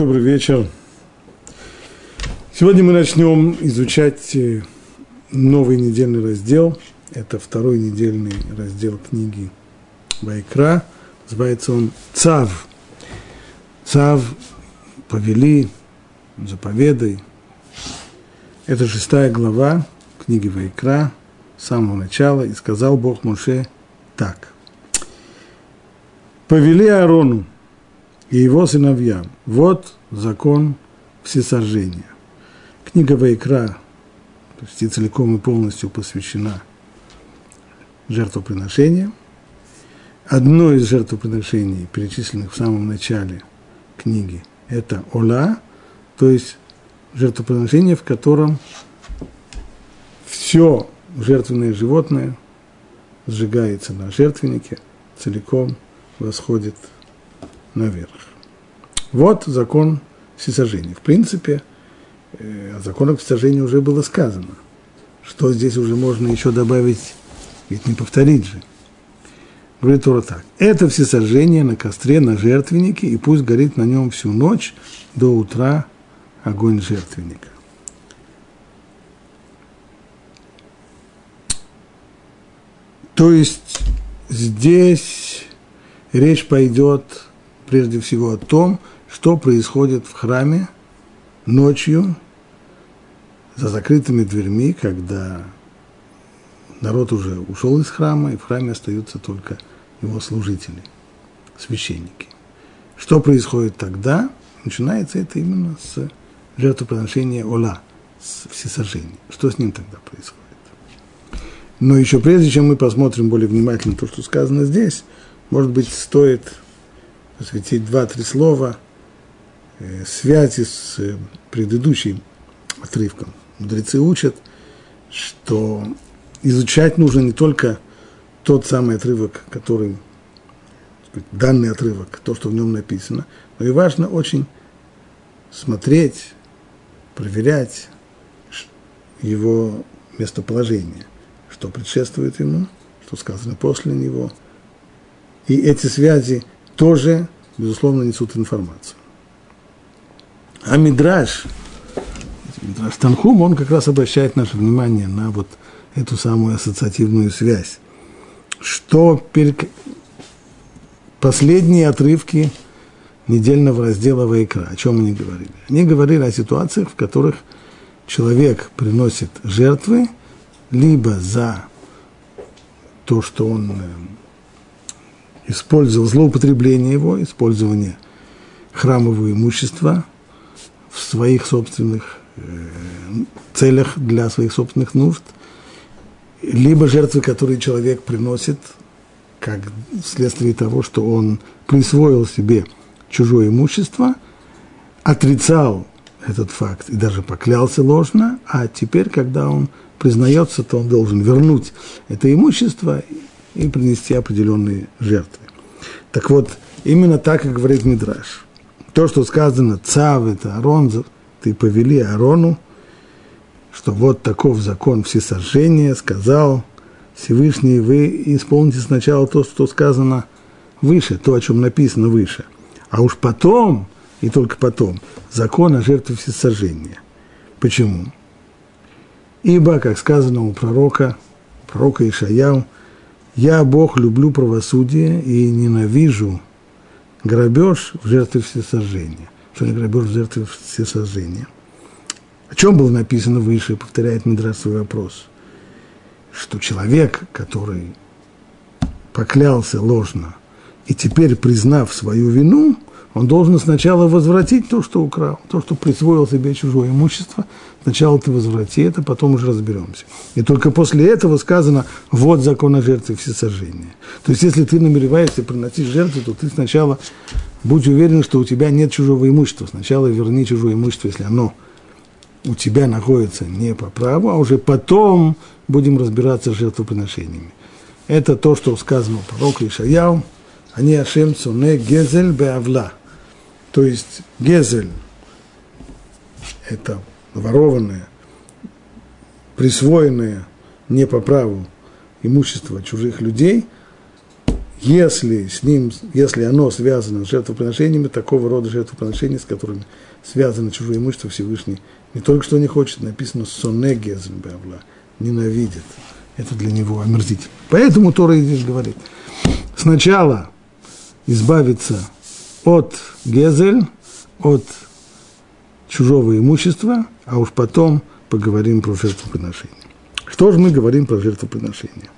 Добрый вечер. Сегодня мы начнем изучать э, новый недельный раздел. Это второй недельный раздел книги Байкра. Называется он Цав. Цав повели, заповедай. Это шестая глава книги Вайкра с самого начала. И сказал Бог Моше так. Повели Аарону и его сыновьям. Вот закон всесожжения. Книга Вайкра почти целиком и полностью посвящена жертвоприношениям. Одно из жертвоприношений, перечисленных в самом начале книги, это Ола, то есть жертвоприношение, в котором все жертвенное животное сжигается на жертвеннике, целиком восходит наверх. Вот закон всесожжения. В принципе, э, о законах всесожжения уже было сказано. Что здесь уже можно еще добавить, ведь не повторить же. Говорит Тора так. Это всесожжение на костре, на жертвеннике, и пусть горит на нем всю ночь до утра огонь жертвенника. То есть здесь речь пойдет прежде всего о том, что происходит в храме ночью за закрытыми дверьми, когда народ уже ушел из храма, и в храме остаются только его служители, священники. Что происходит тогда? Начинается это именно с жертвоприношения Ола, с всесожжения. Что с ним тогда происходит? Но еще прежде, чем мы посмотрим более внимательно то, что сказано здесь, может быть, стоит посвятить два-три слова связи с э, предыдущим отрывком. Мудрецы учат, что изучать нужно не только тот самый отрывок, который, данный отрывок, то, что в нем написано, но и важно очень смотреть, проверять его местоположение, что предшествует ему, что сказано после него. И эти связи тоже, безусловно, несут информацию. А Мидраш, Мидраш Танхум, он как раз обращает наше внимание на вот эту самую ассоциативную связь. Что перед... последние отрывки недельного раздела Вайкра, о чем они говорили? Они говорили о ситуациях, в которых человек приносит жертвы либо за то, что он э, использовал злоупотребление его, использование храмового имущества в своих собственных э, целях для своих собственных нужд, либо жертвы, которые человек приносит, как вследствие того, что он присвоил себе чужое имущество, отрицал этот факт и даже поклялся ложно, а теперь, когда он признается, то он должен вернуть это имущество и принести определенные жертвы. Так вот, именно так и говорит Мидраш. То, что сказано, цав, это Арон, ты повели Арону, что вот таков закон всесожжения, сказал Всевышний, вы исполните сначала то, что сказано выше, то, о чем написано выше. А уж потом, и только потом, закон о жертве всесожжения. Почему? Ибо, как сказано у пророка, пророка Ишаяу, я, Бог, люблю правосудие и ненавижу грабеж в жертве всесожжения. Что не грабеж в жертве всесожжения? О чем было написано выше, повторяет Мидраш свой вопрос. Что человек, который поклялся ложно, и теперь, признав свою вину, он должен сначала возвратить то, что украл, то, что присвоил себе чужое имущество. Сначала ты возврати это, потом уже разберемся. И только после этого сказано, вот закон о жертве всесожжения. То есть, если ты намереваешься приносить жертву, то ты сначала будь уверен, что у тебя нет чужого имущества. Сначала верни чужое имущество, если оно у тебя находится не по праву, а уже потом будем разбираться с жертвоприношениями. Это то, что сказано у пророка Ишаяу, они Ашем Цуне Гезель Беавла – то есть гезель – это ворованное, присвоенное не по праву имущество чужих людей, если с ним, если оно связано с жертвоприношениями, такого рода жертвоприношения, с которыми связано чужое имущество Всевышний, не только что не хочет, написано сонегезм бавла, ненавидит. Это для него омерзительно. Поэтому Тора здесь говорит, сначала избавиться от гезель, от чужого имущества, а уж потом поговорим про жертвоприношение. Что же мы говорим про жертвоприношение?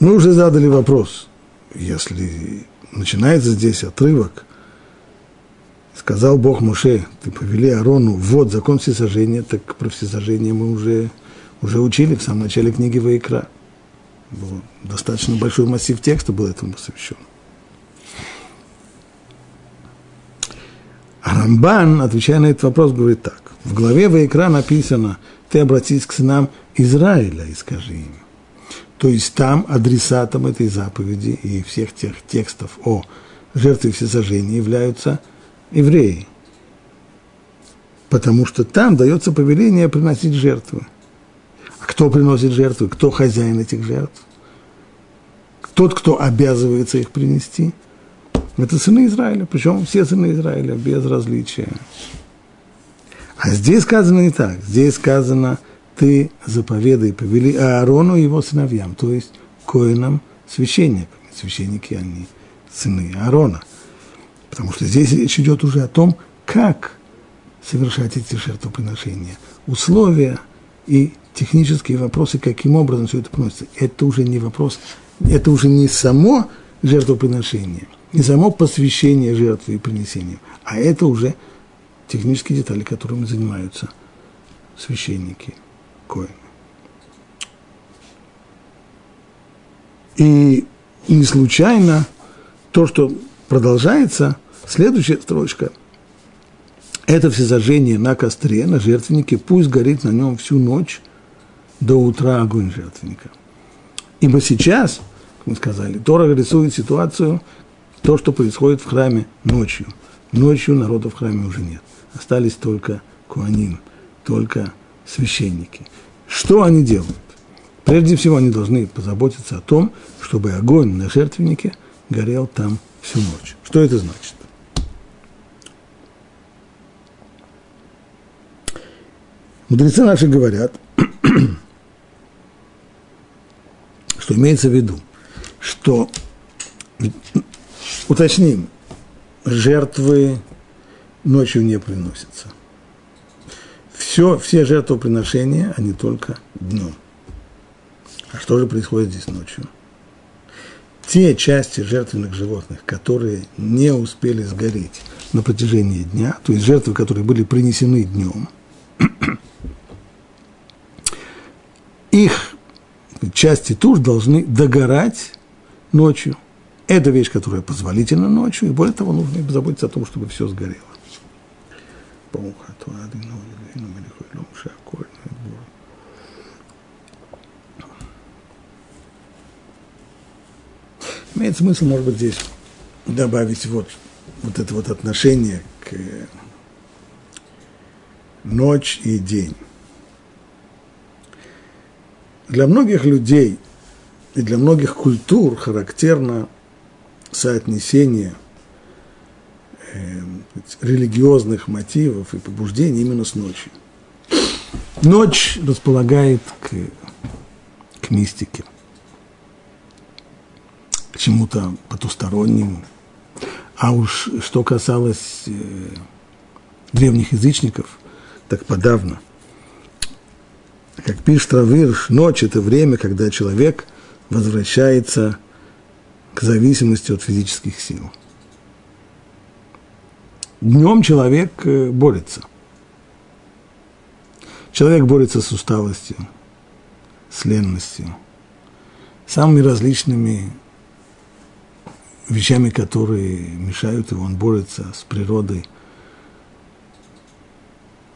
Мы уже задали вопрос, если начинается здесь отрывок, сказал Бог Муше, ты повели Арону, вот закон всесожжения, так про всесожжение мы уже, уже учили в самом начале книги Ваикра. Был достаточно большой массив текста был этому посвящен. А Рамбан, отвечая на этот вопрос, говорит так. В главе Ваикра написано, ты обратись к сынам Израиля и скажи им. То есть там адресатом этой заповеди и всех тех текстов о жертве всесожжения являются евреи. Потому что там дается повеление приносить жертвы. А кто приносит жертвы? Кто хозяин этих жертв? Тот, кто обязывается их принести, это сыны Израиля, причем все сыны Израиля, без различия. А здесь сказано не так. Здесь сказано – ты заповедай, повели Аарону и его сыновьям, то есть коинам, священникам. Священники, они сыны Аарона. Потому что здесь речь идет уже о том, как совершать эти жертвоприношения. Условия и технические вопросы, каким образом все это приносится, это уже не вопрос, это уже не само жертвоприношение, не само посвящение жертвы и принесения, а это уже технические детали, которыми занимаются священники – Коэн. И не случайно то, что продолжается, следующая строчка, это все зажжение на костре, на жертвеннике, пусть горит на нем всю ночь до утра огонь жертвенника. Ибо сейчас, как мы сказали, Тора рисует ситуацию, то, что происходит в храме ночью. Ночью народа в храме уже нет. Остались только куаним, только священники. Что они делают? Прежде всего, они должны позаботиться о том, чтобы огонь на жертвеннике горел там всю ночь. Что это значит? Мудрецы наши говорят, что имеется в виду, что, уточним, жертвы ночью не приносятся – все, все жертвоприношения, они только днем. А что же происходит здесь ночью? Те части жертвенных животных, которые не успели сгореть на протяжении дня, то есть жертвы, которые были принесены днем, их части туш должны догорать ночью. Это вещь, которая позволительна ночью, и более того, нужно заботиться о том, чтобы все сгорело. Имеет смысл, может быть, здесь добавить вот, вот это вот отношение к ночь и день. Для многих людей и для многих культур характерно соотнесение э, религиозных мотивов и побуждений именно с ночью. Ночь располагает к, к мистике к чему-то потустороннему. А уж что касалось э, древних язычников, так подавно. Как пишет Равирш, ночь – это время, когда человек возвращается к зависимости от физических сил. Днем человек э, борется. Человек борется с усталостью, с ленностью, самыми различными вещами, которые мешают его, он борется с природой,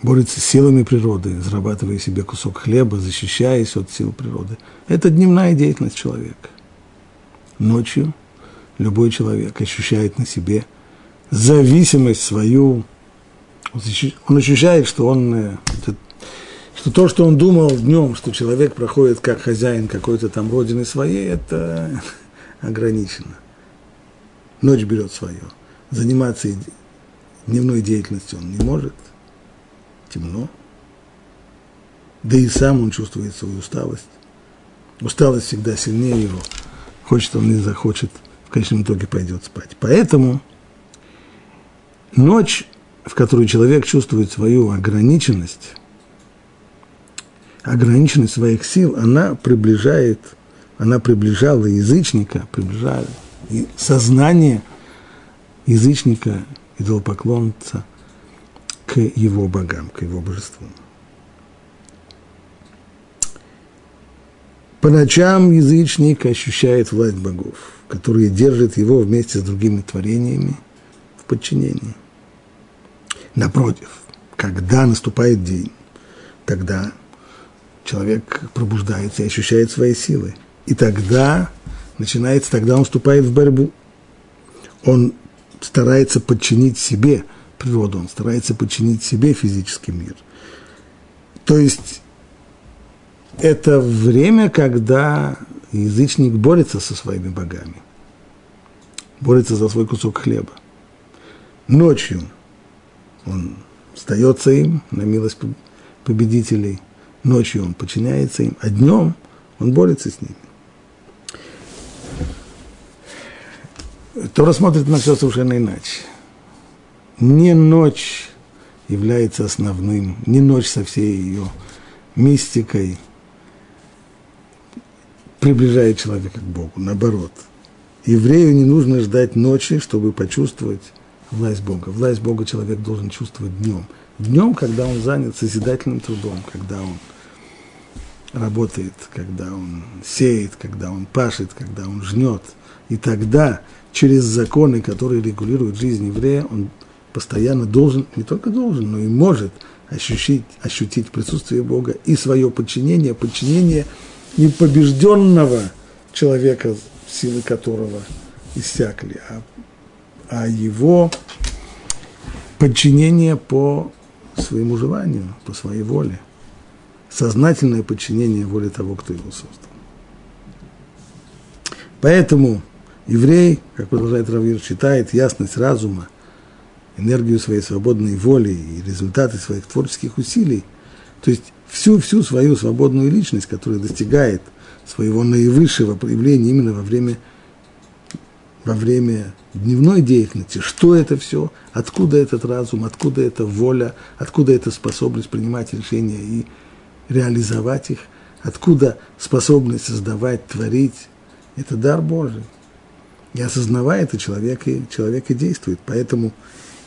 борется с силами природы, зарабатывая себе кусок хлеба, защищаясь от сил природы. Это дневная деятельность человека. Ночью любой человек ощущает на себе зависимость свою Он ощущает, что он, э, что то, что он думал днем, что человек проходит как хозяин какой-то там родины своей, это ограничено. Ночь берет свое. Заниматься дневной деятельностью он не может. Темно. Да и сам он чувствует свою усталость. Усталость всегда сильнее его. Хочет он или захочет, в конечном итоге пойдет спать. Поэтому ночь, в которой человек чувствует свою ограниченность, ограниченность своих сил, она приближает, она приближала язычника, приближала и сознание язычника, идолопоклонца к его богам, к его божеству. По ночам язычник ощущает власть богов, которые держат его вместе с другими творениями в подчинении. Напротив, когда наступает день, тогда человек пробуждается и ощущает свои силы. И тогда начинается, тогда он вступает в борьбу. Он старается подчинить себе природу, он старается подчинить себе физический мир. То есть это время, когда язычник борется со своими богами, борется за свой кусок хлеба. Ночью он сдается им на милость победителей, ночью он подчиняется им, а днем он борется с ними. Тора смотрит на все совершенно иначе. Не ночь является основным, не ночь со всей ее мистикой приближает человека к Богу, наоборот. Еврею не нужно ждать ночи, чтобы почувствовать власть Бога. Власть Бога человек должен чувствовать днем. Днем, когда он занят созидательным трудом, когда он работает, когда он сеет, когда он пашет, когда он жнет. И тогда через законы, которые регулируют жизнь еврея, он постоянно должен, не только должен, но и может ощутить, ощутить присутствие Бога и свое подчинение, подчинение непобежденного человека, силы которого иссякли, а, а его подчинение по своему желанию, по своей воле. Сознательное подчинение воле того, кто его создал. Поэтому Еврей, как продолжает Равир, считает ясность разума, энергию своей свободной воли и результаты своих творческих усилий, то есть всю-всю свою свободную личность, которая достигает своего наивысшего проявления именно во время, во время дневной деятельности. Что это все? Откуда этот разум? Откуда эта воля? Откуда эта способность принимать решения и реализовать их? Откуда способность создавать, творить? Это дар Божий. И осознавая это, человек и, человек и действует. Поэтому,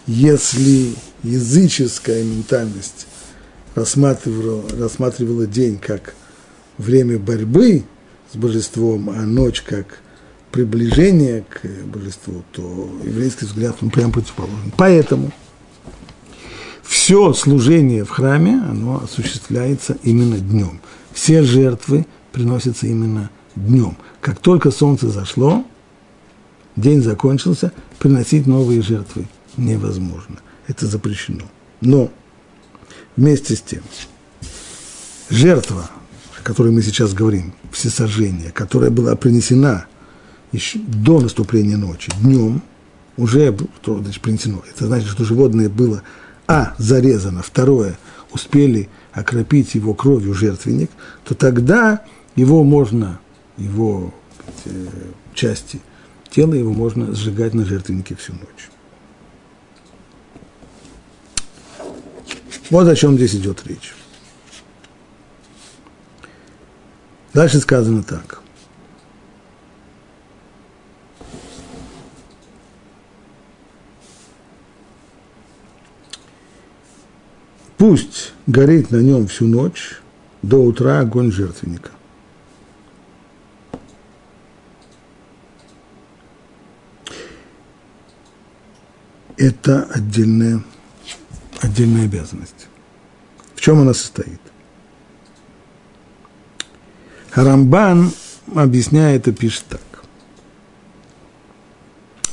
если языческая ментальность рассматривала, рассматривала день как время борьбы с божеством, а ночь как приближение к божеству, то еврейский взгляд, он прям противоположен. Поэтому все служение в храме, оно осуществляется именно днем. Все жертвы приносятся именно днем. Как только солнце зашло, день закончился, приносить новые жертвы невозможно. Это запрещено. Но вместе с тем, жертва, о которой мы сейчас говорим, всесожжение, которая была принесена еще до наступления ночи, днем, уже значит, принесено. Это значит, что животное было, а, зарезано, второе, успели окропить его кровью жертвенник, то тогда его можно, его части – тело его можно сжигать на жертвеннике всю ночь. Вот о чем здесь идет речь. Дальше сказано так. Пусть горит на нем всю ночь до утра огонь жертвенника. это отдельная, отдельная обязанность. В чем она состоит? Харамбан, объясняет это, пишет так.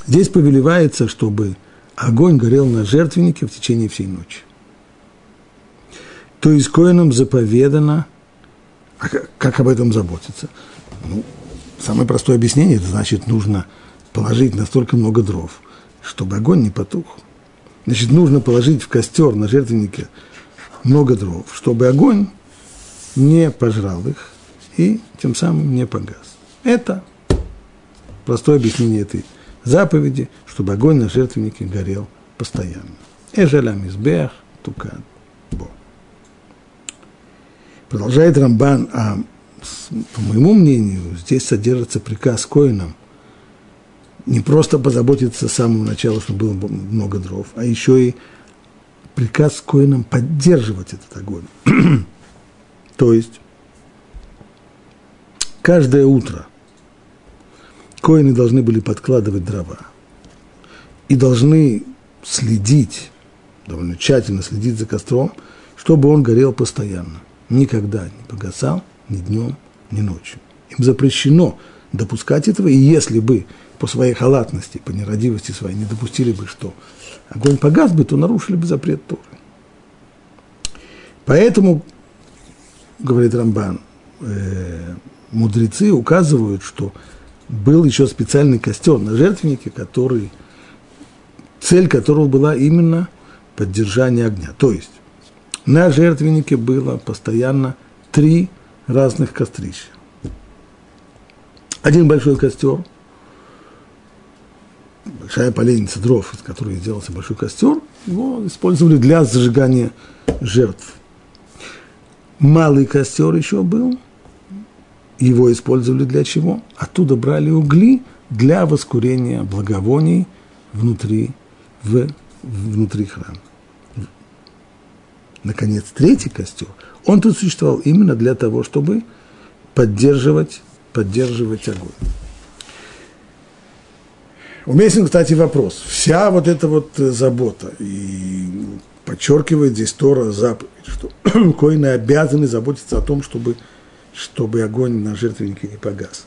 Здесь повелевается, чтобы огонь горел на жертвеннике в течение всей ночи. То есть коинам заповедано, а как об этом заботиться? Ну, самое простое объяснение, это значит, нужно положить настолько много дров, чтобы огонь не потух. Значит, нужно положить в костер на жертвеннике много дров, чтобы огонь не пожрал их и тем самым не погас. Это простое объяснение этой заповеди, чтобы огонь на жертвеннике горел постоянно. Эжелям избех тукан бо. Продолжает Рамбан, а по моему мнению, здесь содержится приказ коинам не просто позаботиться с самого начала, чтобы было много дров, а еще и приказ коинам поддерживать этот огонь. То есть каждое утро коины должны были подкладывать дрова и должны следить, довольно тщательно следить за костром, чтобы он горел постоянно. Никогда не погасал ни днем, ни ночью. Им запрещено допускать этого, и если бы по своей халатности, по нерадивости своей не допустили бы, что огонь погас бы, то нарушили бы запрет Торы. Поэтому, говорит Рамбан, э, мудрецы указывают, что был еще специальный костер на жертвеннике, который, цель которого была именно поддержание огня. То есть на жертвеннике было постоянно три разных кострища. Один большой костер – большая поленница дров, из которой сделался большой костер, его использовали для зажигания жертв. Малый костер еще был, его использовали для чего? Оттуда брали угли для воскурения благовоний внутри, в, внутри храма. Наконец, третий костер, он тут существовал именно для того, чтобы поддерживать, поддерживать огонь. Уместен, кстати, вопрос. Вся вот эта вот э, забота, и подчеркивает здесь Тора заповедь, что коины обязаны заботиться о том, чтобы, чтобы огонь на жертвеннике не погас.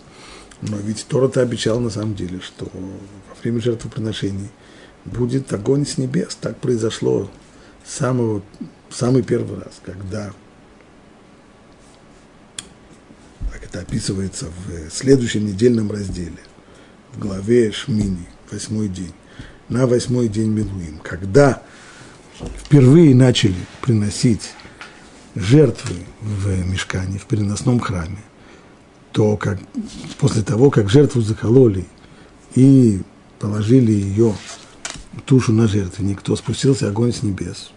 Но ведь Тора-то обещал на самом деле, что во время жертвоприношений будет огонь с небес. Так произошло самого, самый первый раз, когда, как это описывается в следующем недельном разделе, в главе Шмини, восьмой день, на восьмой день Милуим, когда впервые начали приносить жертвы в мешкане, в переносном храме, то как, после того, как жертву закололи и положили ее тушу на жертвенник, то спустился огонь с небес.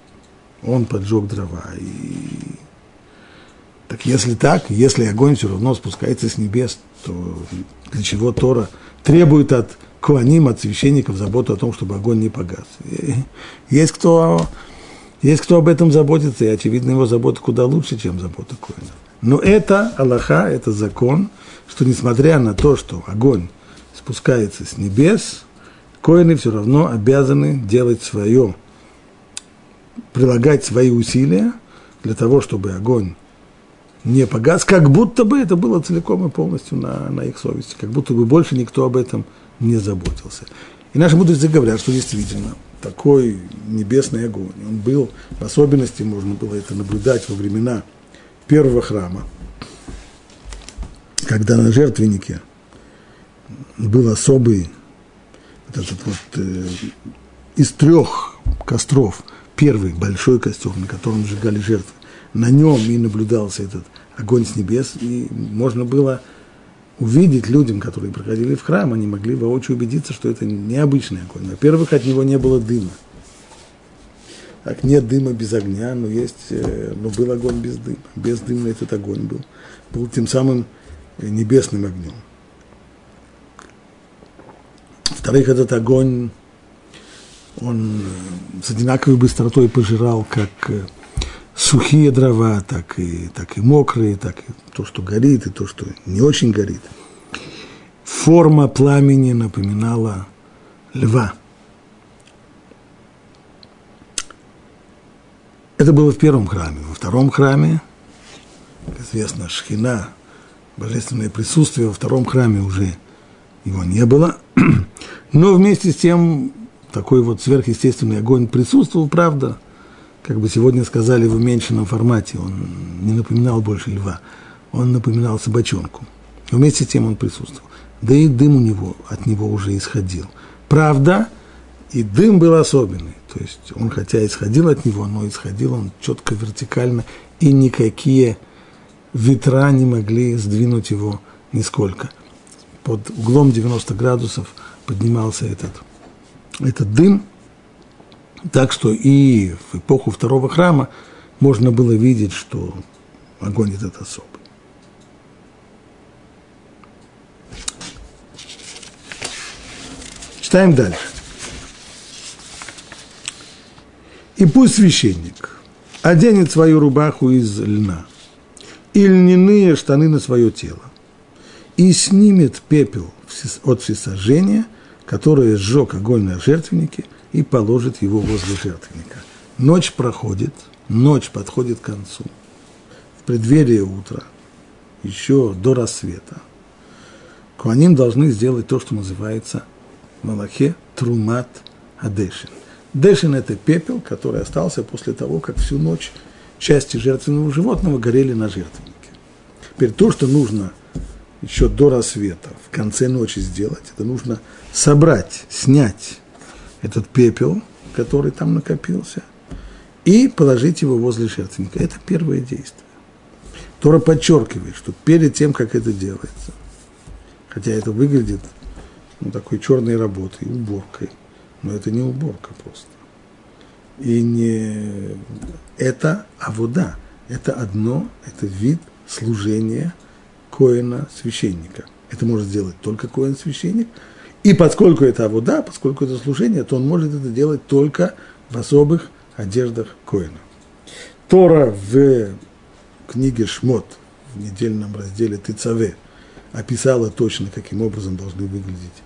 Он поджег дрова. И... Так если так, если огонь все равно спускается с небес, то для чего Тора требует от куаним, от священников заботу о том, чтобы огонь не погас. есть кто, есть кто об этом заботится, и, очевидно, его забота куда лучше, чем забота коинов. Но это Аллаха, это закон, что несмотря на то, что огонь спускается с небес, коины все равно обязаны делать свое, прилагать свои усилия для того, чтобы огонь не погас, как будто бы это было целиком и полностью на, на их совести, как будто бы больше никто об этом не заботился. И наши мудрецы говорят, что действительно такой небесный огонь, он был, в особенности можно было это наблюдать во времена первого храма, когда на жертвеннике был особый вот этот вот э, из трех костров, первый большой костер, на котором сжигали жертвы, на нем и наблюдался этот огонь с небес, и можно было увидеть людям, которые проходили в храм, они могли воочию убедиться, что это необычный огонь. Во-первых, от него не было дыма. Так нет дыма без огня, но есть, э, но был огонь без дыма. Бездымный этот огонь был. Был тем самым небесным огнем. Во-вторых, этот огонь, он с одинаковой быстротой пожирал как э, сухие дрова, так и, так и мокрые, так и то, что горит, и то, что не очень горит. Форма пламени напоминала льва. Это было в первом храме. Во втором храме, как известно, шхина, божественное присутствие, во втором храме уже его не было. Но вместе с тем такой вот сверхъестественный огонь присутствовал, правда, как бы сегодня сказали в уменьшенном формате, он не напоминал больше льва, он напоминал собачонку. Вместе с тем он присутствовал. Да и дым у него, от него уже исходил. Правда, и дым был особенный. То есть он хотя исходил от него, но исходил он четко вертикально, и никакие ветра не могли сдвинуть его нисколько. Под углом 90 градусов поднимался этот, этот дым, так что и в эпоху второго храма можно было видеть, что огонь этот особый. Читаем дальше. И пусть священник оденет свою рубаху из льна и льняные штаны на свое тело и снимет пепел от всесожжения, которое сжег огонь на жертвеннике, и положит его возле жертвенника. Ночь проходит, ночь подходит к концу. В преддверии утра, еще до рассвета, Куаним должны сделать то, что называется Малахе Трумат Адешин. Дешин – это пепел, который остался после того, как всю ночь части жертвенного животного горели на жертвеннике. Теперь то, что нужно еще до рассвета, в конце ночи сделать, это нужно собрать, снять этот пепел, который там накопился, и положить его возле жертвенника. Это первое действие. Тора подчеркивает, что перед тем, как это делается, хотя это выглядит ну, такой черной работой, уборкой, но это не уборка просто. И не это а вода. Это одно, это вид служения коина священника. Это может сделать только коин священник – и поскольку это авуда, поскольку это служение, то он может это делать только в особых одеждах Коина. Тора в книге Шмот, в недельном разделе Тыцаве, описала точно, каким образом должны выглядеть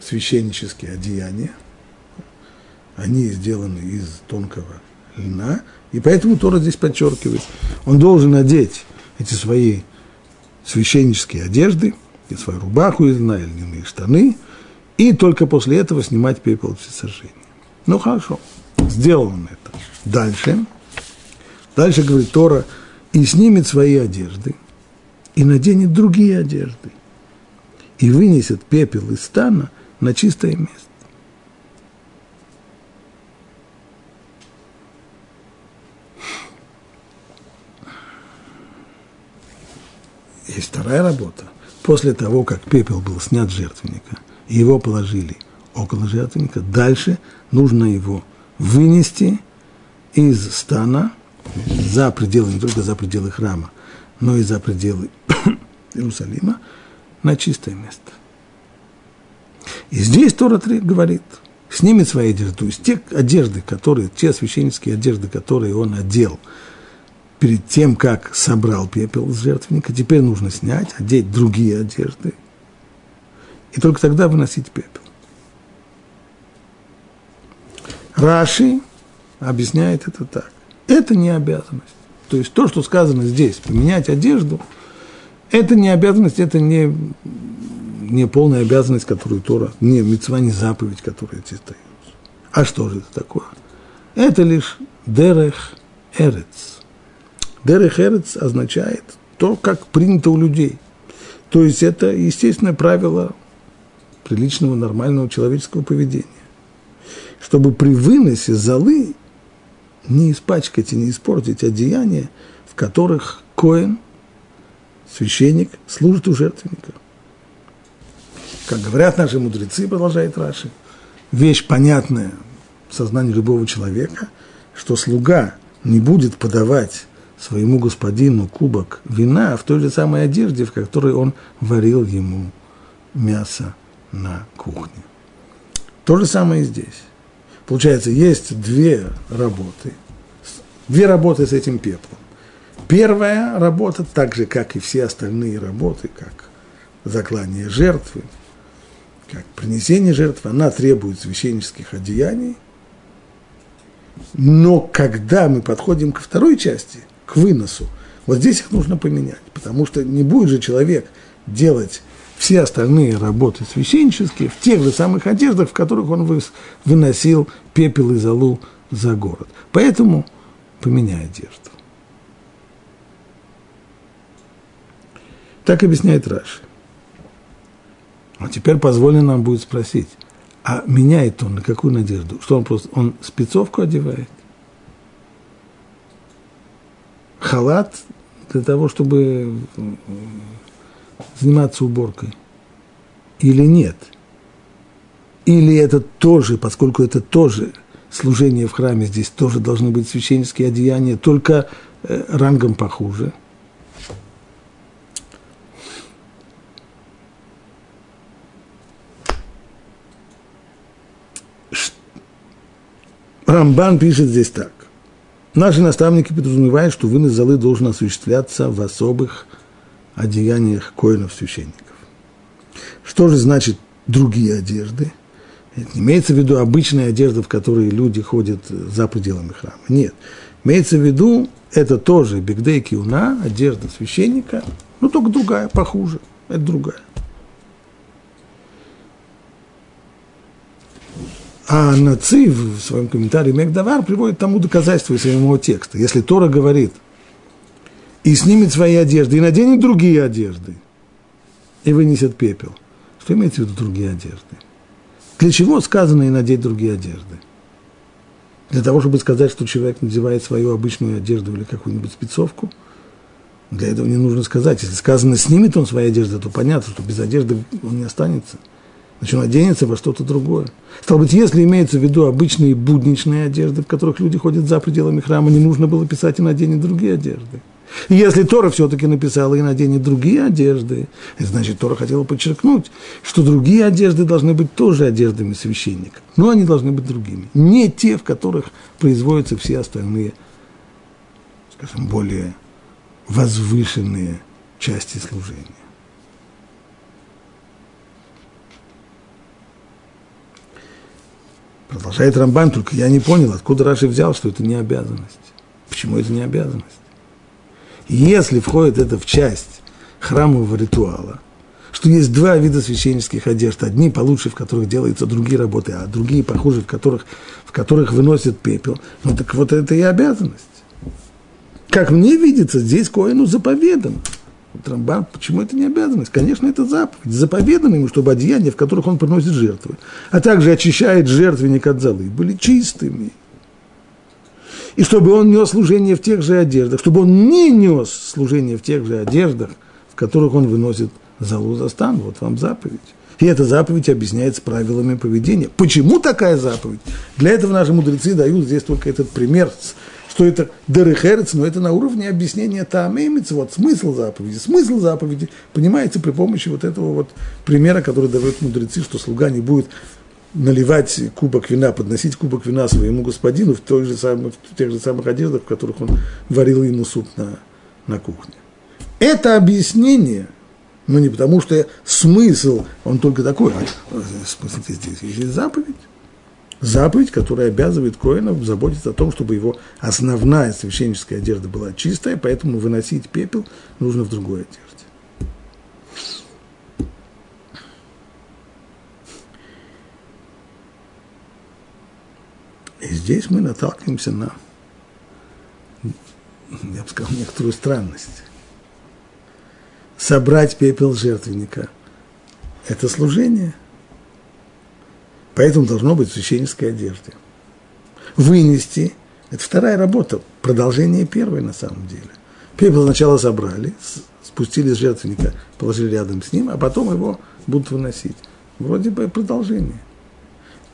священнические одеяния. Они сделаны из тонкого льна, и поэтому Тора здесь подчеркивает, он должен одеть эти свои священнические одежды – и свою рубаху из льна, льняные штаны, и только после этого снимать пепел всесожжения. Ну хорошо, сделал он это. Дальше, дальше говорит Тора, и снимет свои одежды, и наденет другие одежды, и вынесет пепел из стана на чистое место. Есть вторая работа после того, как пепел был снят с жертвенника, его положили около жертвенника, дальше нужно его вынести из стана за пределы, не только за пределы храма, но и за пределы Иерусалима на чистое место. И здесь Тора говорит, снимет свои одежды, то есть те одежды, которые, те священнические одежды, которые он одел – перед тем, как собрал пепел с жертвенника, теперь нужно снять, одеть другие одежды, и только тогда выносить пепел. Раши объясняет это так. Это не обязанность. То есть то, что сказано здесь, поменять одежду, это не обязанность, это не, не полная обязанность, которую Тора, не мецва, не заповедь, которая здесь дается. А что же это такое? Это лишь дерех эрец Дерех Эрец означает то, как принято у людей. То есть это естественное правило приличного, нормального человеческого поведения. Чтобы при выносе золы не испачкать и не испортить одеяния, в которых коин, священник, служит у жертвенника. Как говорят наши мудрецы, продолжает Раши, вещь понятная в сознании любого человека, что слуга не будет подавать своему господину кубок вина в той же самой одежде, в которой он варил ему мясо на кухне. То же самое и здесь. Получается, есть две работы, две работы с этим пеплом. Первая работа, так же, как и все остальные работы, как заклание жертвы, как принесение жертвы, она требует священнических одеяний. Но когда мы подходим ко второй части – к выносу. Вот здесь их нужно поменять, потому что не будет же человек делать все остальные работы священнические в тех же самых одеждах, в которых он выносил пепел и золу за город. Поэтому поменяй одежду. Так объясняет Раши. А теперь позволено нам будет спросить, а меняет он на какую надежду? Что он просто, он спецовку одевает? Халат для того, чтобы заниматься уборкой? Или нет? Или это тоже, поскольку это тоже служение в храме, здесь тоже должны быть священнические одеяния, только э, рангом похуже – Рамбан пишет здесь так. Наши наставники подразумевают, что вынос золы должен осуществляться в особых одеяниях коинов-священников. Что же значит другие одежды? Это не имеется в виду обычная одежда, в которой люди ходят за пределами храма. Нет. Имеется в виду, это тоже бигдей киуна, одежда священника, но только другая, похуже. Это другая. А Нацив в своем комментарии Мегдавар приводит тому доказательство из самого текста. Если Тора говорит, и снимет свои одежды, и наденет другие одежды, и вынесет пепел. Что имеется в виду другие одежды? Для чего сказано и надеть другие одежды? Для того, чтобы сказать, что человек надевает свою обычную одежду или какую-нибудь спецовку? Для этого не нужно сказать. Если сказано, снимет он свои одежды, то понятно, что без одежды он не останется – Значит, он оденется во что-то другое. Стало быть, если имеется в виду обычные будничные одежды, в которых люди ходят за пределами храма, не нужно было писать и наденет другие одежды. И если Тора все-таки написала и наденет другие одежды, значит, Тора хотела подчеркнуть, что другие одежды должны быть тоже одеждами священника. Но они должны быть другими. Не те, в которых производятся все остальные, скажем, более возвышенные части служения. Продолжает Рамбан, только я не понял, откуда Раши взял, что это не обязанность. Почему это не обязанность? Если входит это в часть храмового ритуала, что есть два вида священнических одежд, одни получше, в которых делаются другие работы, а другие похуже, в которых, в которых выносят пепел, ну так вот это и обязанность. Как мне видится, здесь Коину заповедано – Рамбам, почему это не обязанность? Конечно, это заповедь. Заповедано ему, чтобы одеяния, в которых он приносит жертвы, а также очищает жертвенник от золы, были чистыми. И чтобы он нес служение в тех же одеждах, чтобы он не нес служение в тех же одеждах, в которых он выносит залу за стан. Вот вам заповедь. И эта заповедь объясняется правилами поведения. Почему такая заповедь? Для этого наши мудрецы дают здесь только этот пример с что это дерехерец, но это на уровне объяснения таамеймиц, вот смысл заповеди. Смысл заповеди понимается при помощи вот этого вот примера, который дают мудрецы, что слуга не будет наливать кубок вина, подносить кубок вина своему господину в, той же самой, в тех же самых одеждах, в которых он варил ему суп на, на кухне. Это объяснение, но не потому, что смысл, он только такой, а смысл здесь есть заповедь заповедь, которая обязывает Коинов заботиться о том, чтобы его основная священническая одежда была чистая, поэтому выносить пепел нужно в другой одежде. И здесь мы наталкиваемся на, я бы сказал, некоторую странность. Собрать пепел жертвенника – это служение – Поэтому должно быть в священнической одежде. Вынести – это вторая работа, продолжение первой на самом деле. Пепел сначала собрали, спустили с жертвенника, положили рядом с ним, а потом его будут выносить. Вроде бы продолжение.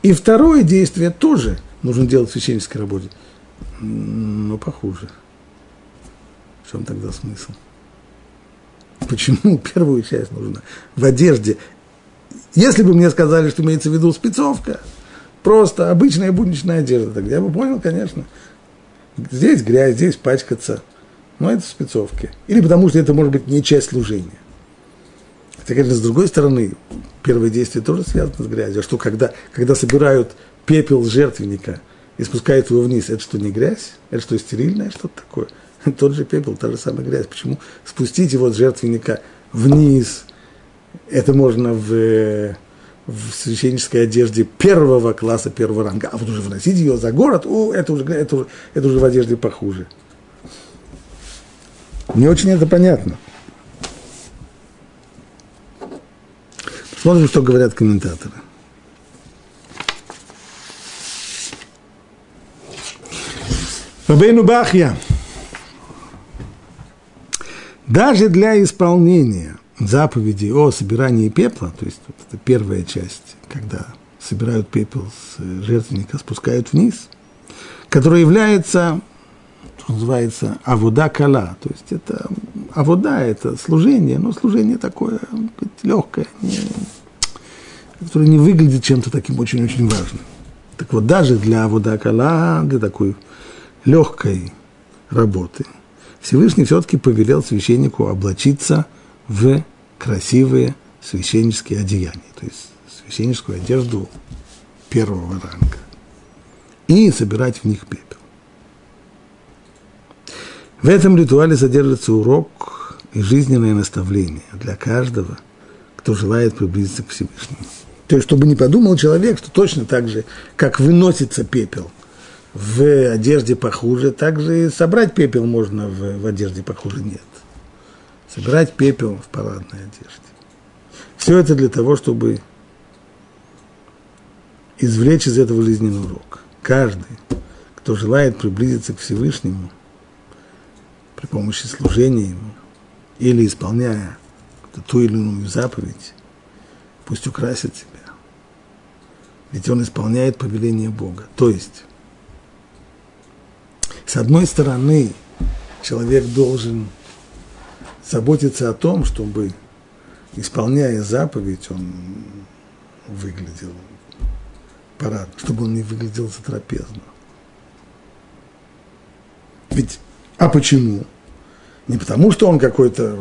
И второе действие тоже нужно делать в священнической работе, но похуже. В чем тогда смысл? Почему первую часть нужно в одежде если бы мне сказали, что имеется в виду спецовка, просто обычная будничная одежда, тогда я бы понял, конечно. Здесь грязь, здесь пачкаться. Но это спецовки. Или потому что это может быть не часть служения. Хотя, конечно, с другой стороны, первое действие тоже связано с грязью. А что, когда, когда собирают пепел жертвенника и спускают его вниз, это что, не грязь? Это что, стерильное что-то такое? Тот же пепел, та же самая грязь. Почему спустить его с жертвенника вниз – это можно в, в священнической одежде первого класса, первого ранга. А вот уже вносить ее за город, о, это уже, это, уже, это уже в одежде похуже. Не очень это понятно. Смотрим, что говорят комментаторы. Рабейну Бахья. Даже для исполнения заповеди о собирании пепла, то есть вот это первая часть, когда собирают пепел с жертвенника, спускают вниз, которая является, что называется, авуда кала, то есть это авуда, это служение, но служение такое легкое, не, которое не выглядит чем-то таким очень-очень важным. Так вот, даже для авуда кала, для такой легкой работы – Всевышний все-таки повелел священнику облачиться в красивые священнические одеяния, то есть священническую одежду первого ранга, и собирать в них пепел. В этом ритуале содержится урок и жизненное наставление для каждого, кто желает приблизиться к Всевышнему. То есть, чтобы не подумал человек, что точно так же, как выносится пепел в одежде похуже, также и собрать пепел можно в, в одежде похуже нет. Собирать пепел в парадной одежде. Все это для того, чтобы извлечь из этого жизненный урок. Каждый, кто желает приблизиться к Всевышнему при помощи служения Ему или исполняя ту или иную заповедь, пусть украсит себя. Ведь он исполняет повеление Бога. То есть с одной стороны, человек должен заботиться о том, чтобы, исполняя заповедь, он выглядел парадно, чтобы он не выглядел затрапезно. Ведь, а почему? Не потому, что он какой-то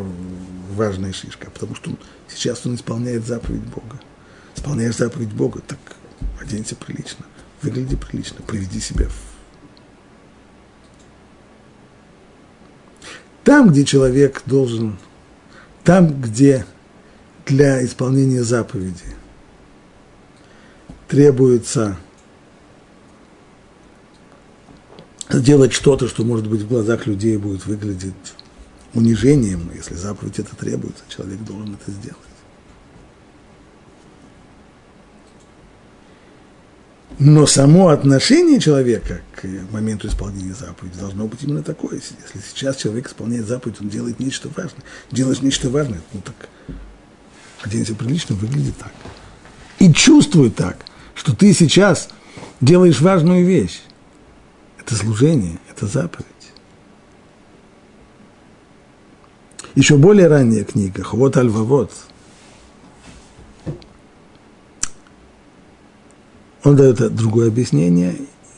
важная шишка, а потому что он, сейчас он исполняет заповедь Бога. Исполняешь заповедь Бога, так оденься прилично, выгляди прилично, приведи себя в Там, где человек должен, там, где для исполнения заповеди требуется сделать что-то, что, может быть, в глазах людей будет выглядеть унижением, если заповедь это требуется, человек должен это сделать. Но само отношение человека к моменту исполнения заповеди должно быть именно такое. Если сейчас человек исполняет заповедь, он делает нечто важное. Делаешь нечто важное, ну так оденься прилично, выглядит так. И чувствуй так, что ты сейчас делаешь важную вещь. Это служение, это заповедь. Еще более ранняя книга, Хвот Альвавод, Он дает другое объяснение,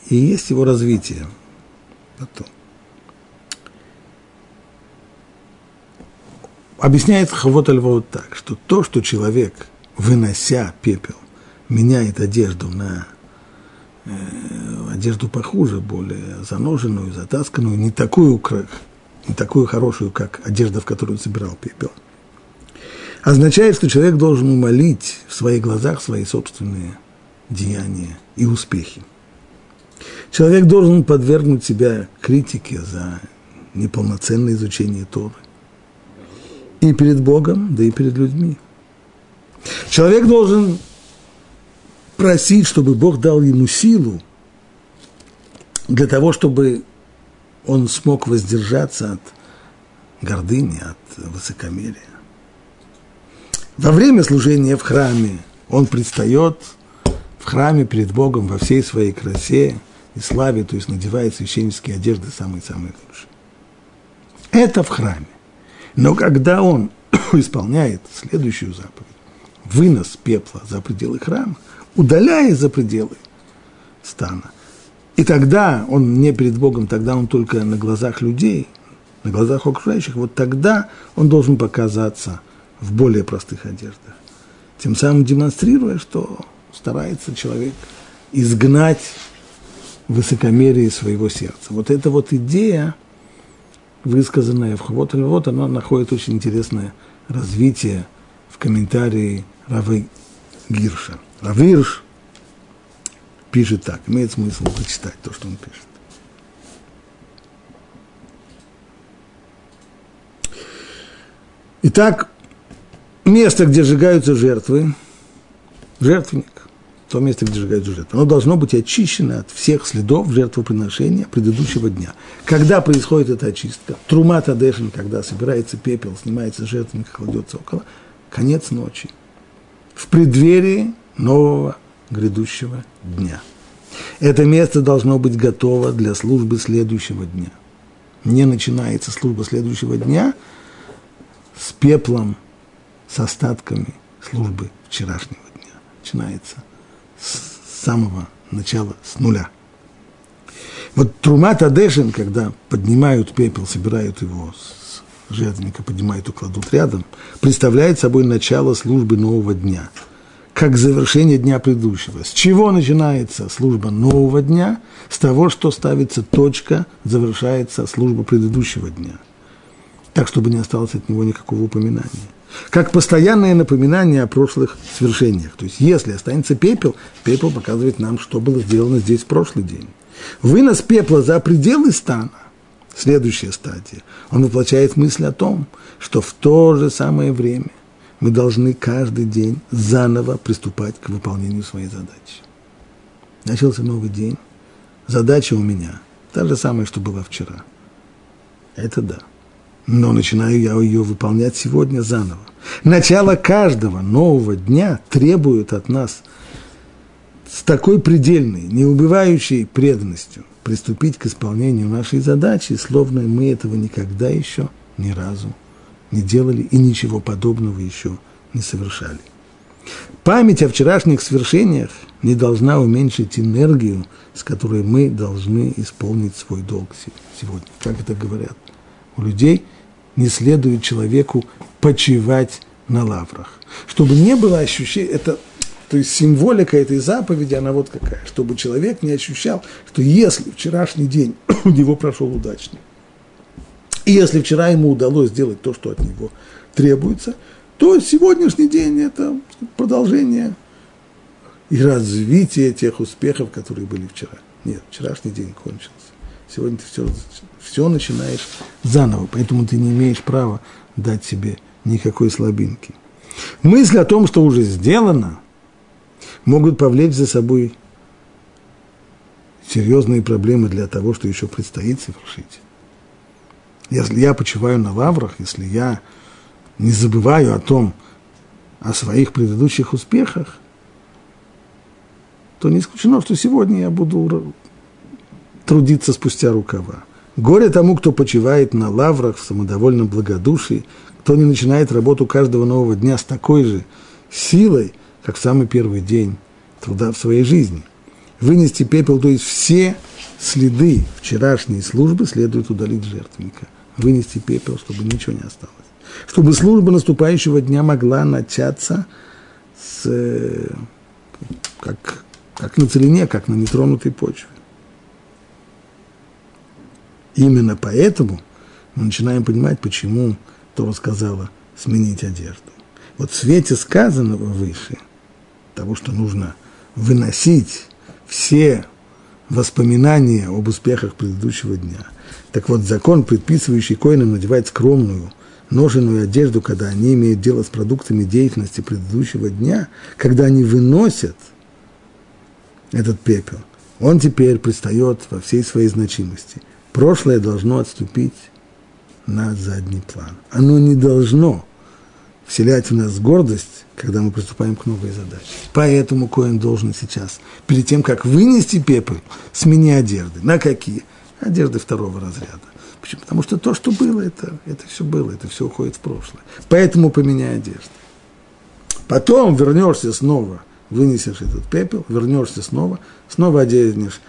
и есть его развитие потом. Объясняет Хавот Альвот так, что то, что человек, вынося пепел, меняет одежду на э, одежду похуже, более заноженную, затасканную, не такую, не такую хорошую, как одежда, в которую собирал пепел, означает, что человек должен умолить в своих глазах свои собственные деяния и успехи. Человек должен подвергнуть себя критике за неполноценное изучение Торы. И перед Богом, да и перед людьми. Человек должен просить, чтобы Бог дал ему силу для того, чтобы он смог воздержаться от гордыни, от высокомерия. Во время служения в храме он предстает в храме перед Богом во всей своей красе и славе, то есть надевает священнические одежды самые-самые лучшие. Это в храме. Но когда он исполняет следующую заповедь, вынос пепла за пределы храма, удаляясь за пределы стана, и тогда он не перед Богом, тогда он только на глазах людей, на глазах окружающих, вот тогда он должен показаться в более простых одеждах. Тем самым демонстрируя, что старается человек изгнать высокомерие своего сердца. Вот эта вот идея, высказанная в Хавот вот она находит очень интересное развитие в комментарии Равы Гирша. Равирш пишет так, имеет смысл прочитать то, что он пишет. Итак, место, где сжигаются жертвы, жертвенник, то место, где сжигаются жертвы, оно должно быть очищено от всех следов жертвоприношения предыдущего дня. Когда происходит эта очистка? Трума Тадешин, когда собирается пепел, снимается жертвенник, кладется около, конец ночи. В преддверии нового грядущего дня. Это место должно быть готово для службы следующего дня. Не начинается служба следующего дня – с пеплом, с остатками службы вчерашнего дня. Начинается с самого начала, с нуля. Вот Трумат Адешин, когда поднимают пепел, собирают его с жертвенника, поднимают и кладут рядом, представляет собой начало службы нового дня, как завершение дня предыдущего. С чего начинается служба нового дня? С того, что ставится точка, завершается служба предыдущего дня – так, чтобы не осталось от него никакого упоминания. Как постоянное напоминание о прошлых свершениях. То есть, если останется пепел, пепел показывает нам, что было сделано здесь в прошлый день. Вынос пепла за пределы стана, следующая стадия, он воплощает мысль о том, что в то же самое время мы должны каждый день заново приступать к выполнению своей задачи. Начался новый день. Задача у меня та же самая, что была вчера. Это да но начинаю я ее выполнять сегодня заново. Начало каждого нового дня требует от нас с такой предельной, неубывающей преданностью приступить к исполнению нашей задачи, словно мы этого никогда еще ни разу не делали и ничего подобного еще не совершали. Память о вчерашних свершениях не должна уменьшить энергию, с которой мы должны исполнить свой долг сегодня. Как это говорят у людей – не следует человеку почивать на лаврах. Чтобы не было ощущения, это, то есть символика этой заповеди, она вот какая, чтобы человек не ощущал, что если вчерашний день у него прошел удачно, и если вчера ему удалось сделать то, что от него требуется, то сегодняшний день – это продолжение и развитие тех успехов, которые были вчера. Нет, вчерашний день кончился. Сегодня ты все, все начинаешь заново, поэтому ты не имеешь права дать себе никакой слабинки. Мысль о том, что уже сделано, могут повлечь за собой серьезные проблемы для того, что еще предстоит совершить. Если я почиваю на лаврах, если я не забываю о том, о своих предыдущих успехах, то не исключено, что сегодня я буду трудиться спустя рукава. Горе тому, кто почивает на лаврах в самодовольном благодушии, кто не начинает работу каждого нового дня с такой же силой, как в самый первый день труда в своей жизни. Вынести пепел, то есть все следы вчерашней службы следует удалить жертвенника. Вынести пепел, чтобы ничего не осталось. Чтобы служба наступающего дня могла начаться с, э, как, как на целине, как на нетронутой почве. Именно поэтому мы начинаем понимать, почему Тора сказала сменить одежду. Вот в свете сказанного выше, того, что нужно выносить все воспоминания об успехах предыдущего дня. Так вот, закон, предписывающий коинам надевать скромную, ноженую одежду, когда они имеют дело с продуктами деятельности предыдущего дня, когда они выносят этот пепел, он теперь предстает во всей своей значимости прошлое должно отступить на задний план. Оно не должно вселять в нас гордость, когда мы приступаем к новой задаче. Поэтому Коин должен сейчас, перед тем, как вынести пепел, смени одежды. На какие? Одежды второго разряда. Почему? Потому что то, что было, это, это все было, это все уходит в прошлое. Поэтому поменяй одежды. Потом вернешься снова, вынесешь этот пепел, вернешься снова, снова оденешь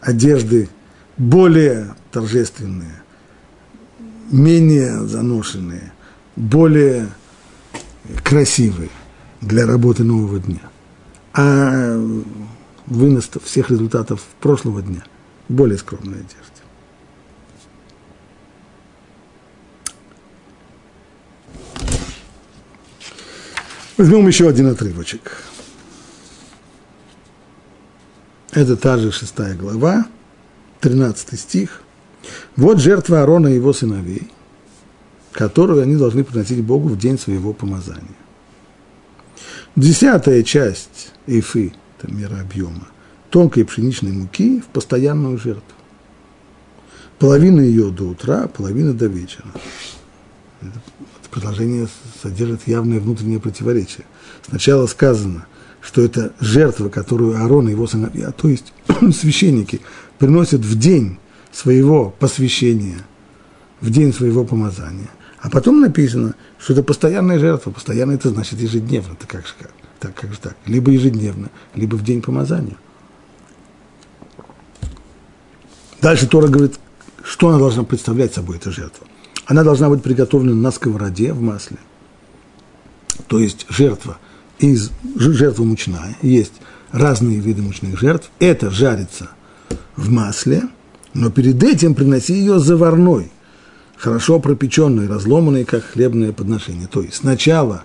одежды более торжественные, менее заношенные, более красивые для работы нового дня. А вынос всех результатов прошлого дня более скромная одежда. Возьмем еще один отрывочек. Это та же шестая глава, 13 стих. Вот жертва Аарона и его сыновей, которую они должны приносить Богу в день своего помазания. Десятая часть эйфы, это мера объема, тонкой пшеничной муки в постоянную жертву. Половина ее до утра, половина до вечера. Это, предложение содержит явное внутреннее противоречие. Сначала сказано, что это жертва, которую Аарон и его сыновья, то есть священники, приносят в день своего посвящения, в день своего помазания. А потом написано, что это постоянная жертва. Постоянно это значит ежедневно. Это как же как? Так, как же так? Либо ежедневно, либо в день помазания. Дальше Тора говорит, что она должна представлять собой, эта жертва. Она должна быть приготовлена на сковороде в масле. То есть жертва из жертва мучная. Есть разные виды мучных жертв. Это жарится в масле, но перед этим приноси ее заварной, хорошо пропеченной, разломанной, как хлебное подношение. То есть сначала,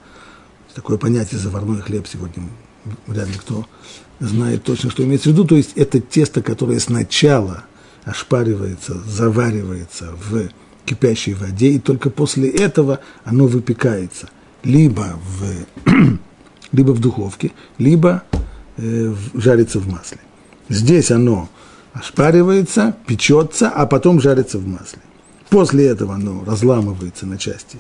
такое понятие заварной хлеб сегодня вряд ли кто знает точно, что имеется в виду, то есть это тесто, которое сначала ошпаривается, заваривается в кипящей воде, и только после этого оно выпекается либо в, либо в духовке, либо э, жарится в масле. Здесь оно ошпаривается, печется, а потом жарится в масле. После этого оно разламывается на части,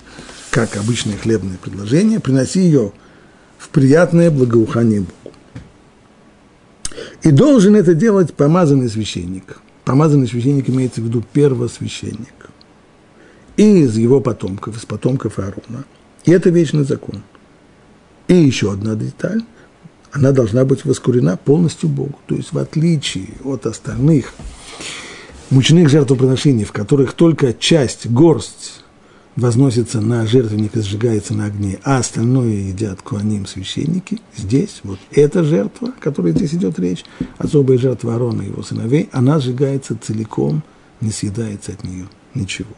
как обычное хлебное предложение. Приноси ее в приятное благоухание Богу. И должен это делать помазанный священник. Помазанный священник имеется в виду первосвященник. И из его потомков, из потомков Аарона. И это вечный закон. И еще одна деталь она должна быть воскурена полностью Богу. То есть в отличие от остальных мучных жертвоприношений, в которых только часть, горсть возносится на жертвенник и сжигается на огне, а остальное едят куаним священники, здесь вот эта жертва, о которой здесь идет речь, особая жертва Арона и его сыновей, она сжигается целиком, не съедается от нее ничего.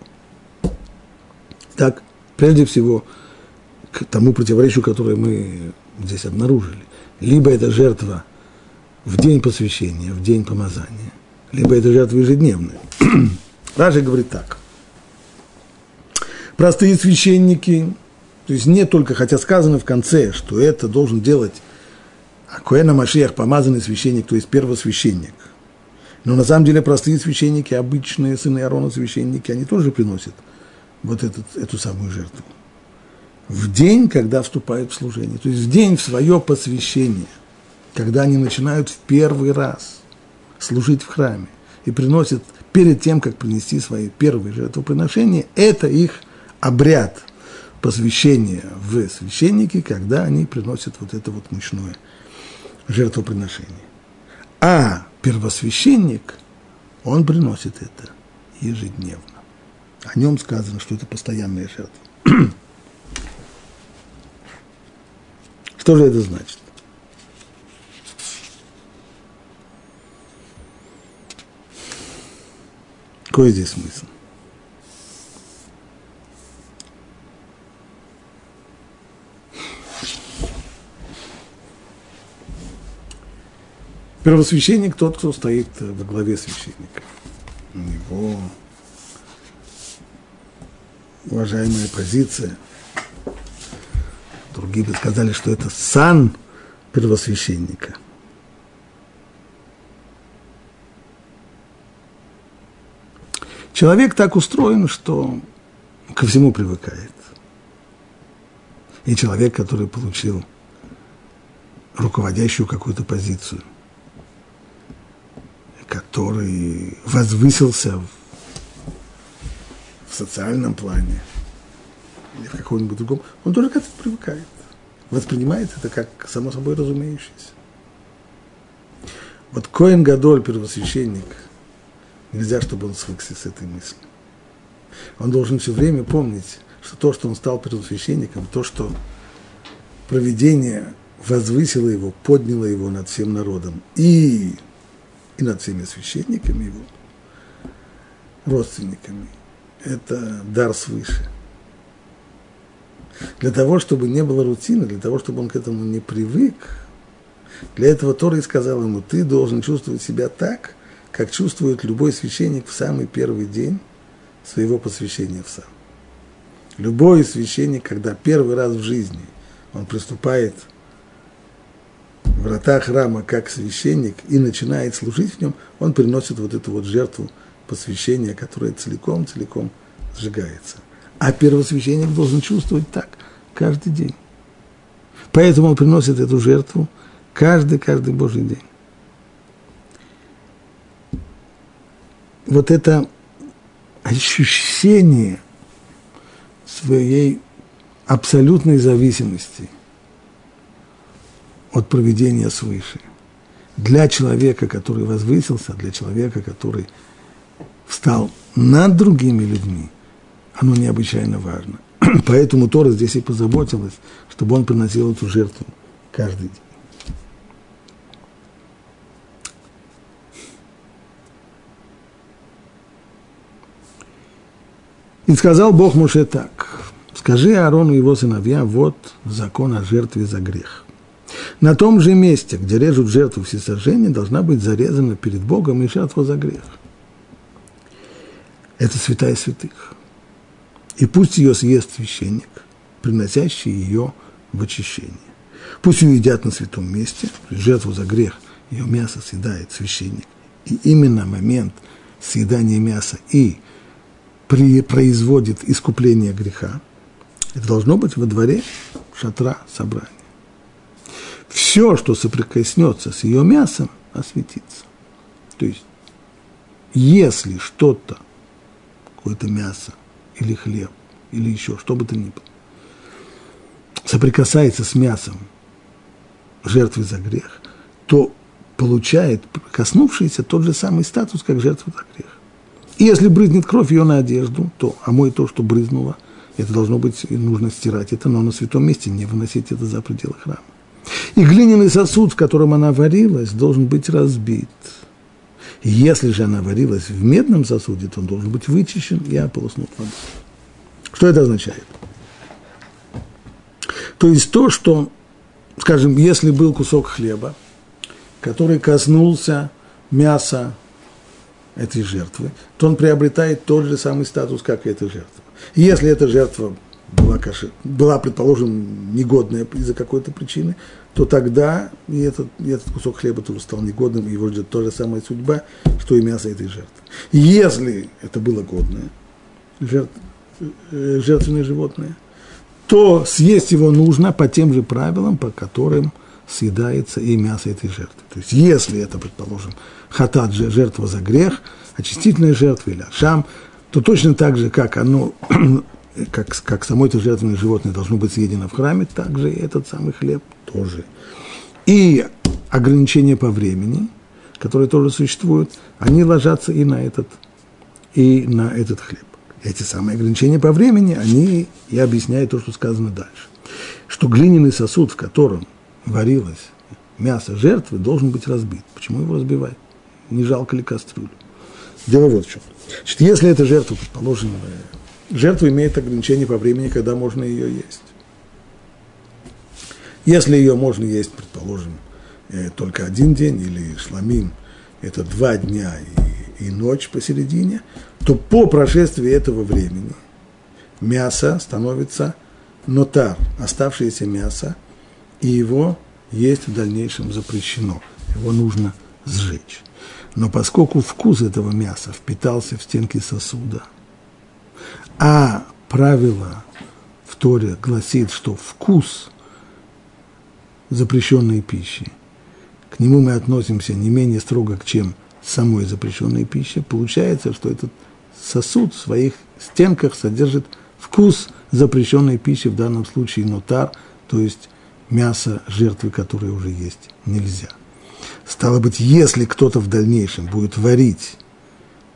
Так, прежде всего, к тому противоречию, которое мы здесь обнаружили либо это жертва в день посвящения, в день помазания, либо это жертва ежедневная. Ражи говорит так. Простые священники, то есть не только, хотя сказано в конце, что это должен делать Коэна Машиях, помазанный священник, то есть первосвященник. Но на самом деле простые священники, обычные сыны Аарона священники, они тоже приносят вот этот, эту самую жертву в день, когда вступают в служение, то есть в день в свое посвящение, когда они начинают в первый раз служить в храме и приносят перед тем, как принести свои первые жертвоприношения, это их обряд посвящения в священники, когда они приносят вот это вот мучное жертвоприношение. А первосвященник, он приносит это ежедневно. О нем сказано, что это постоянная жертва. Что же это значит? Какой здесь смысл? Первосвященник тот, кто стоит во главе священника. У него уважаемая позиция – Другие бы сказали, что это сан первосвященника. Человек так устроен, что ко всему привыкает. И человек, который получил руководящую какую-то позицию, который возвысился в, социальном плане – или в каком-нибудь другом, он тоже к этому привыкает. Воспринимает это как само собой разумеющееся. Вот Коин Гадоль, первосвященник, нельзя, чтобы он свыкся с этой мыслью. Он должен все время помнить, что то, что он стал первосвященником, то, что проведение возвысило его, подняло его над всем народом и, и над всеми священниками его, родственниками, это дар свыше. Для того, чтобы не было рутины, для того, чтобы он к этому не привык, для этого Тора и сказал ему, ты должен чувствовать себя так, как чувствует любой священник в самый первый день своего посвящения в сам. Любой священник, когда первый раз в жизни он приступает в врата храма как священник и начинает служить в нем, он приносит вот эту вот жертву посвящения, которая целиком-целиком сжигается. А первосвященник должен чувствовать так каждый день. Поэтому он приносит эту жертву каждый-каждый Божий день. Вот это ощущение своей абсолютной зависимости от проведения свыше. Для человека, который возвысился, для человека, который встал над другими людьми, оно необычайно важно. Поэтому Тора здесь и позаботилась, чтобы он приносил эту жертву каждый день. И сказал Бог Муше так, скажи Аарону и его сыновья, вот закон о жертве за грех. На том же месте, где режут жертву всесожжения, должна быть зарезана перед Богом и жертва за грех. Это святая святых. И пусть ее съест священник, приносящий ее в очищение. Пусть ее едят на святом месте, жертву за грех, ее мясо съедает священник. И именно момент съедания мяса и при, производит искупление греха, это должно быть во дворе шатра собрания. Все, что соприкоснется с ее мясом, осветится. То есть, если что-то, какое-то мясо или хлеб, или еще что бы то ни было, соприкасается с мясом жертвы за грех, то получает коснувшийся тот же самый статус, как жертва за грех. И если брызнет кровь ее на одежду, то омой то, что брызнуло, это должно быть, нужно стирать это, но на святом месте не выносить это за пределы храма. И глиняный сосуд, в котором она варилась, должен быть разбит. Если же она варилась в медном сосуде, то он должен быть вычищен и ополоснут водой. Что это означает? То есть то, что, скажем, если был кусок хлеба, который коснулся мяса этой жертвы, то он приобретает тот же самый статус, как и эта жертва. Если эта жертва была, каши, была предположим, негодная из-за какой-то причины, то тогда и этот, и этот кусок хлеба тоже стал негодным, и его ждет та же самая судьба, что и мясо этой жертвы. Если это было годное, жертв, э, жертвенное животное, то съесть его нужно по тем же правилам, по которым съедается и мясо этой жертвы. То есть, если это, предположим, хатат же жертва за грех, очистительная жертва или ашам, то точно так же, как оно, как, как само это жертвенное животное должно быть съедено в храме, так же и этот самый хлеб тоже. И ограничения по времени, которые тоже существуют, они ложатся и на этот, и на этот хлеб. Эти самые ограничения по времени, они и объясняют то, что сказано дальше. Что глиняный сосуд, в котором варилось мясо жертвы, должен быть разбит. Почему его разбивать? не жалко ли кастрюлю. Дело вот в чем. Значит, если эта жертва, предположим, жертва имеет ограничение по времени, когда можно ее есть. Если ее можно есть, предположим, э, только один день или шламим, это два дня и, и ночь посередине, то по прошествии этого времени мясо становится нотар, оставшееся мясо, и его есть в дальнейшем запрещено. Его нужно сжечь. Но поскольку вкус этого мяса впитался в стенки сосуда, а правило в Торе гласит, что вкус запрещенной пищи, к нему мы относимся не менее строго, чем самой запрещенной пищи, получается, что этот сосуд в своих стенках содержит вкус запрещенной пищи, в данном случае нотар, то есть мясо жертвы, которое уже есть нельзя – Стало быть, если кто-то в дальнейшем будет варить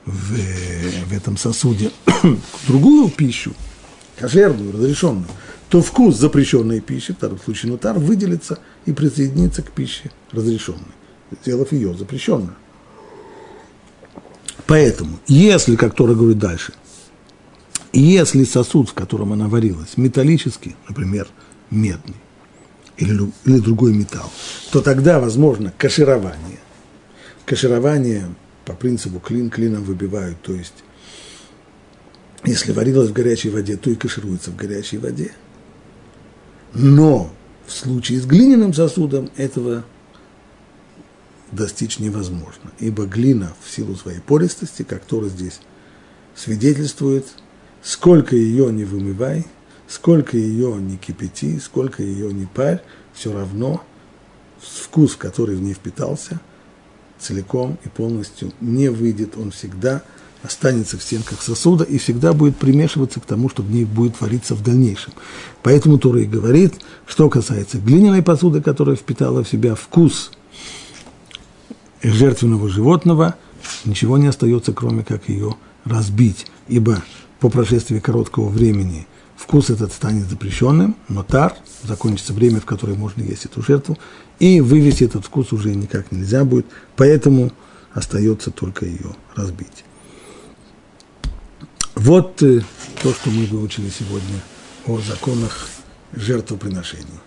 в, в этом сосуде другую пищу, кошерную, разрешенную, то вкус запрещенной пищи, в втором случае нутар, выделится и присоединится к пище разрешенной, сделав ее запрещенной. Поэтому, если, как Тора говорит дальше, если сосуд, в котором она варилась, металлический, например, медный, или, или другой металл, то тогда возможно каширование. Каширование по принципу клин клином выбивают, то есть если варилась в горячей воде, то и кашируется в горячей воде. Но в случае с глиняным сосудом этого достичь невозможно, ибо глина в силу своей пористости, как Тора здесь свидетельствует, сколько ее не вымывай, сколько ее не кипяти, сколько ее не парь, все равно вкус, который в ней впитался, целиком и полностью не выйдет, он всегда останется в стенках сосуда и всегда будет примешиваться к тому, что в ней будет вариться в дальнейшем. Поэтому Тура и говорит, что касается глиняной посуды, которая впитала в себя вкус жертвенного животного, ничего не остается, кроме как ее разбить, ибо по прошествии короткого времени вкус этот станет запрещенным, но тар, закончится время, в которое можно есть эту жертву, и вывести этот вкус уже никак нельзя будет, поэтому остается только ее разбить. Вот э, то, что мы выучили сегодня о законах жертвоприношений.